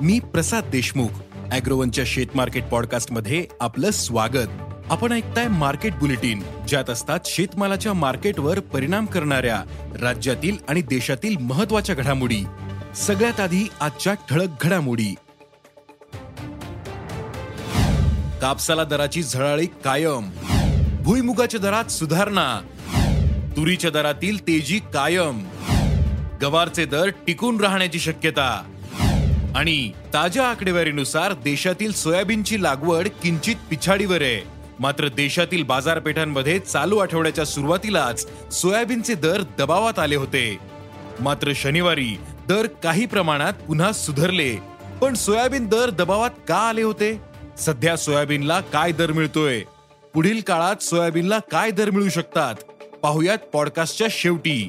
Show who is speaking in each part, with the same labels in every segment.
Speaker 1: मी प्रसाद देशमुख अॅग्रोवनच्या शेत मार्केट पॉडकास्टमध्ये आपलं स्वागत. आपण ऐकताय मार्केट बुलेटिन ज्यात असतात शेतमालाच्या मार्केटवर परिणाम करणाऱ्या राज्यातील आणि देशातील महत्त्वाच्या घडामोडी. सगळ्यात आधी आजच्या ठळक घडामोडी. कापसाला दराची झळाळी कायम. भुईमुगाच्या दरात सुधारणा. तुरीच्या दरातील तेजी कायम. गवारचे दर टिकून राहण्याची शक्यता. आणि ताज्या आकडेवारीनुसार देशातील सोयाबीनची लागवड किंचित पिछाडीवर आहे. मात्र देशातील बाजारपेठांमध्ये चालू आठवड्याच्या सुरुवातीलाच सोयाबीनचे दर दबावात आले होते. मात्र शनिवारी दर काही प्रमाणात पुन्हा सुधारले. पण सोयाबीन दर दबावात का आले होते? सध्या सोयाबीनला काय दर मिळतोय? पुढील काळात सोयाबीनला काय दर मिळू शकतात? पाहुयात पॉडकास्टच्या शेवटी.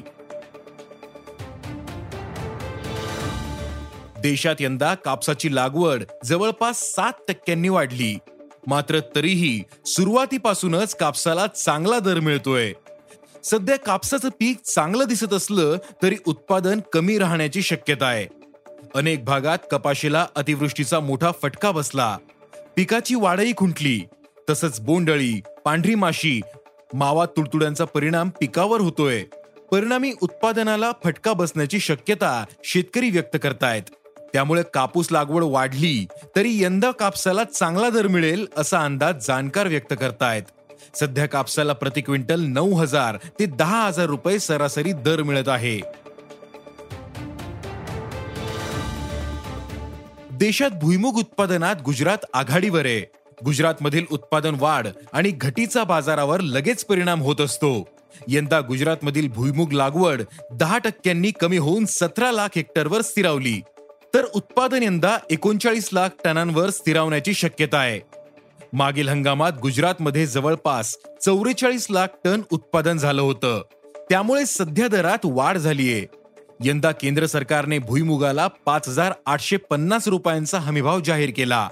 Speaker 1: देशात यंदा कापसाची लागवड जवळपास सात टक्क्यांनी वाढली. मात्र तरीही सुरुवातीपासूनच कापसाला चांगला दर मिळतोय. सध्या कापसाचं पीक चांगलं दिसत असलं तरी उत्पादन कमी राहण्याची शक्यता आहे. अनेक भागात कपाशीला अतिवृष्टीचा मोठा फटका बसला. पिकाची वाढही खुंटली. तसंच बोंडळी पांढरी माशी मावा तुडतुड्यांचा परिणाम पिकावर होतोय. परिणामी उत्पादनाला फटका बसण्याची शक्यता शेतकरी व्यक्त करतायत. त्यामुळे कापूस लागवड वाढली तरी यंदा कापसाला चांगला दर मिळेल असा अंदाज जाणकार व्यक्त करतायत. सध्या कापसाला प्रति क्विंटल नऊ हजार ते दहा हजार रुपये सरासरी दर मिळत आहे. देशात भुईमुग उत्पादनात गुजरात आघाडीवर आहे. गुजरातमधील उत्पादन वाढ आणि घटीचा बाजारावर लगेच परिणाम होत असतो. यंदा गुजरातमधील भुईमुग लागवड दहा टक्क्यांनी कमी होऊन सतरा लाख हेक्टरवर स्थिरावली. तर उत्पादन यंदा एकोणचाळीस लाख टनांवर स्थिरावण्याची शक्यता आहे. मागील हंगामात गुजरातमध्ये जवळपास चौवेचाळीस लाख टन उत्पादन झालं होतं. त्यामुळे सध्या दरात वाढ झालीये. यंदा केंद्र सरकारने भुईमुगाला पाच हजार आठशे पन्नास रुपयांचा हमीभाव जाहीर केला.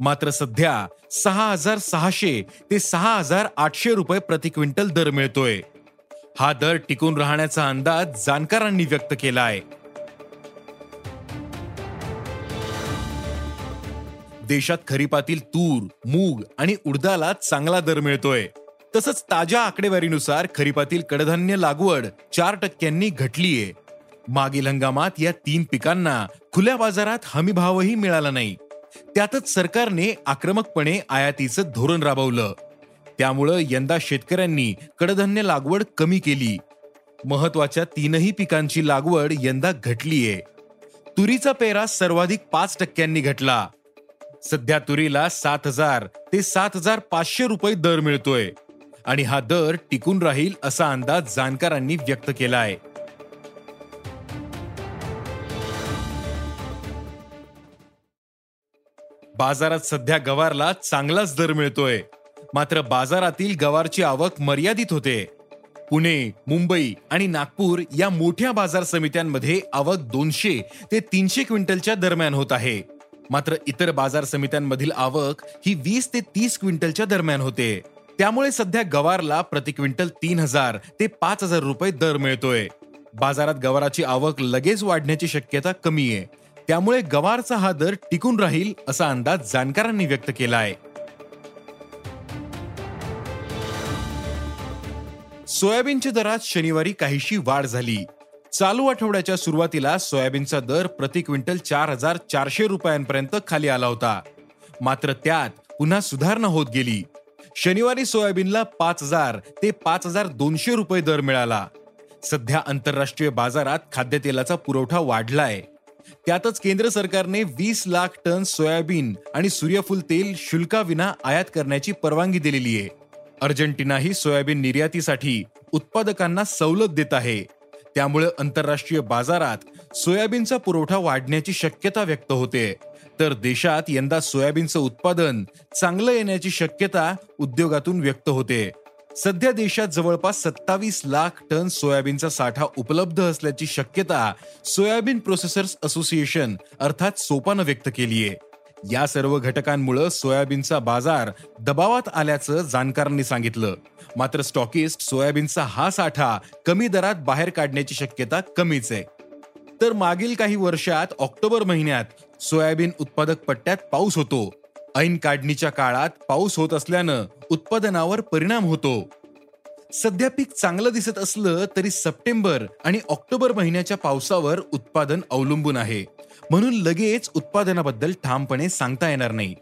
Speaker 1: मात्र सध्या सहा हजार सहाशे ते सहा हजार आठशे रुपये प्रति क्विंटल दर मिळतोय. हा दर टिकून राहण्याचा अंदाज जाणकारांनी व्यक्त केला आहे देशात खरीपातील तूर मूग आणि उडदाला चांगला दर मिळतोय. तसंच ताज्या आकडेवारीनुसार खरीपातील कडधान्य लागवड चार टक्क्यांनी घटलीये. मागील हंगामात या तीन पिकांना खुल्या बाजारात हमी भावही मिळाला नाही. त्यातच सरकारने आक्रमकपणे आयातीचं धोरण राबवलं. त्यामुळं यंदा शेतकऱ्यांनी कडधान्य लागवड कमी केली. महत्त्वाच्या तीनही पिकांची लागवड यंदा घटलीये. तुरीचा पेरा सर्वाधिक पाच टक्क्यांनी घटला. सध्या तुरीला सात हजार ते सात हजार पाचशे रुपये दर मिळतोय. आणि हा दर टिकून राहील असा अंदाज जाणकारांनी व्यक्त केला आहे बाजारात सध्या गवारला चांगलाच दर मिळतोय. मात्र बाजारातील गवारची आवक मर्यादित होते. पुणे मुंबई आणि नागपूर या मोठ्या बाजार समित्यांमध्ये आवक दोनशे ते तीनशे क्विंटलच्या दरम्यान होत आहे. मात्र इतर बाजार समित्यांमधील आवक ही वीस ते तीस क्विंटलच्या दरम्यान होते. त्यामुळे सध्या गवारला प्रति क्विंटल तीन हजार ते पाच हजार रुपये दर मिळतोय. बाजारात गवाराची आवक लगेच वाढण्याची शक्यता कमी आहे. त्यामुळे गवारचा हा दर टिकून राहील असा अंदाज जाणकारांनी व्यक्त केला आहे सोयाबीनच्या दरात शनिवारी काहीशी वाढ झाली. चालू आठवड्याच्या सुरुवातीला सोयाबीनचा दर प्रति क्विंटल चार हजार चारशे रुपयांपर्यंत खाली आला होता. मात्र त्यात पुन्हा सुधारणा होत गेली. शनिवारी सोयाबीनला पाच हजार ते पाच हजार दोनशे रुपये दर मिळाला. सध्या आंतरराष्ट्रीय बाजारात खाद्यतेलाचा पुरवठा वाढलाय. त्यातच केंद्र सरकारने वीस लाख टन सोयाबीन आणि सूर्यफूल तेल शुल्काविना आयात करण्याची परवानगी दिलेली आहे. अर्जेंटिनाही सोयाबीन निर्यातीसाठी उत्पादकांना सवलत देत आहे. त्यामुळे आंतरराष्ट्रीय बाजारात सोयाबीनचा पुरवठा वाढण्याची शक्यता व्यक्त होते. तर देशात यंदा सोयाबीनचं उत्पादन चांगलं येण्याची शक्यता उद्योगातून व्यक्त होते. सध्या देशात जवळपास सत्तावीस लाख टन सोयाबीनचा साठा उपलब्ध असल्याची शक्यता सोयाबीन प्रोसेसर्स असोसिएशन अर्थात सोपानं व्यक्त केली आहे या सर्व घटकांमुळे सोयाबीनचा बाजार दबावात आल्याचं जाणकारांनी सांगितलं. मात्र स्टॉकिस्ट सोयाबीनचा हा साठा कमी दरात बाहेर काढण्याची शक्यता कमीच आहे. तर मागील काही वर्षात ऑक्टोबर महिन्यात सोयाबीन उत्पादक पट्ट्यात पाऊस होतो. ऐन काढणीच्या काळात पाऊस होत असल्यानं उत्पादनावर परिणाम होतो. सध्या पीक चांगलं दिसत असलं तरी सप्टेंबर आणि ऑक्टोबर महिन्याच्या पावसावर उत्पादन अवलंबून आहे. म्हणून लगेच उत्पादनाबद्दल ठामपणे सांगता येणार नाही.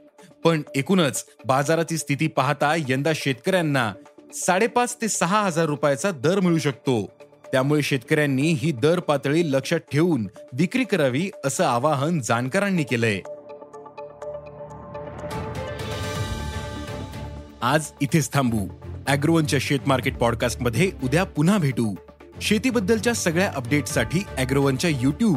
Speaker 1: पण एकूणच बाजाराची स्थिती पाहता यंदा शेतकऱ्यांना साडेपाच ते सहा हजार रुपयाचा दर मिळू शकतो. त्यामुळे शेतकऱ्यांनी ही दर पातळी लक्षात ठेवून विक्री करावी असं आवाहन जाणकारांनी केलंय. आज इथेच थांबू. अॅग्रोवनच्या शेत मार्केट पॉडकास्टमध्ये उद्या पुन्हा भेटू. शेतीबद्दलच्या सगळ्या अपडेटसाठी अॅग्रोवनच्या युट्यूब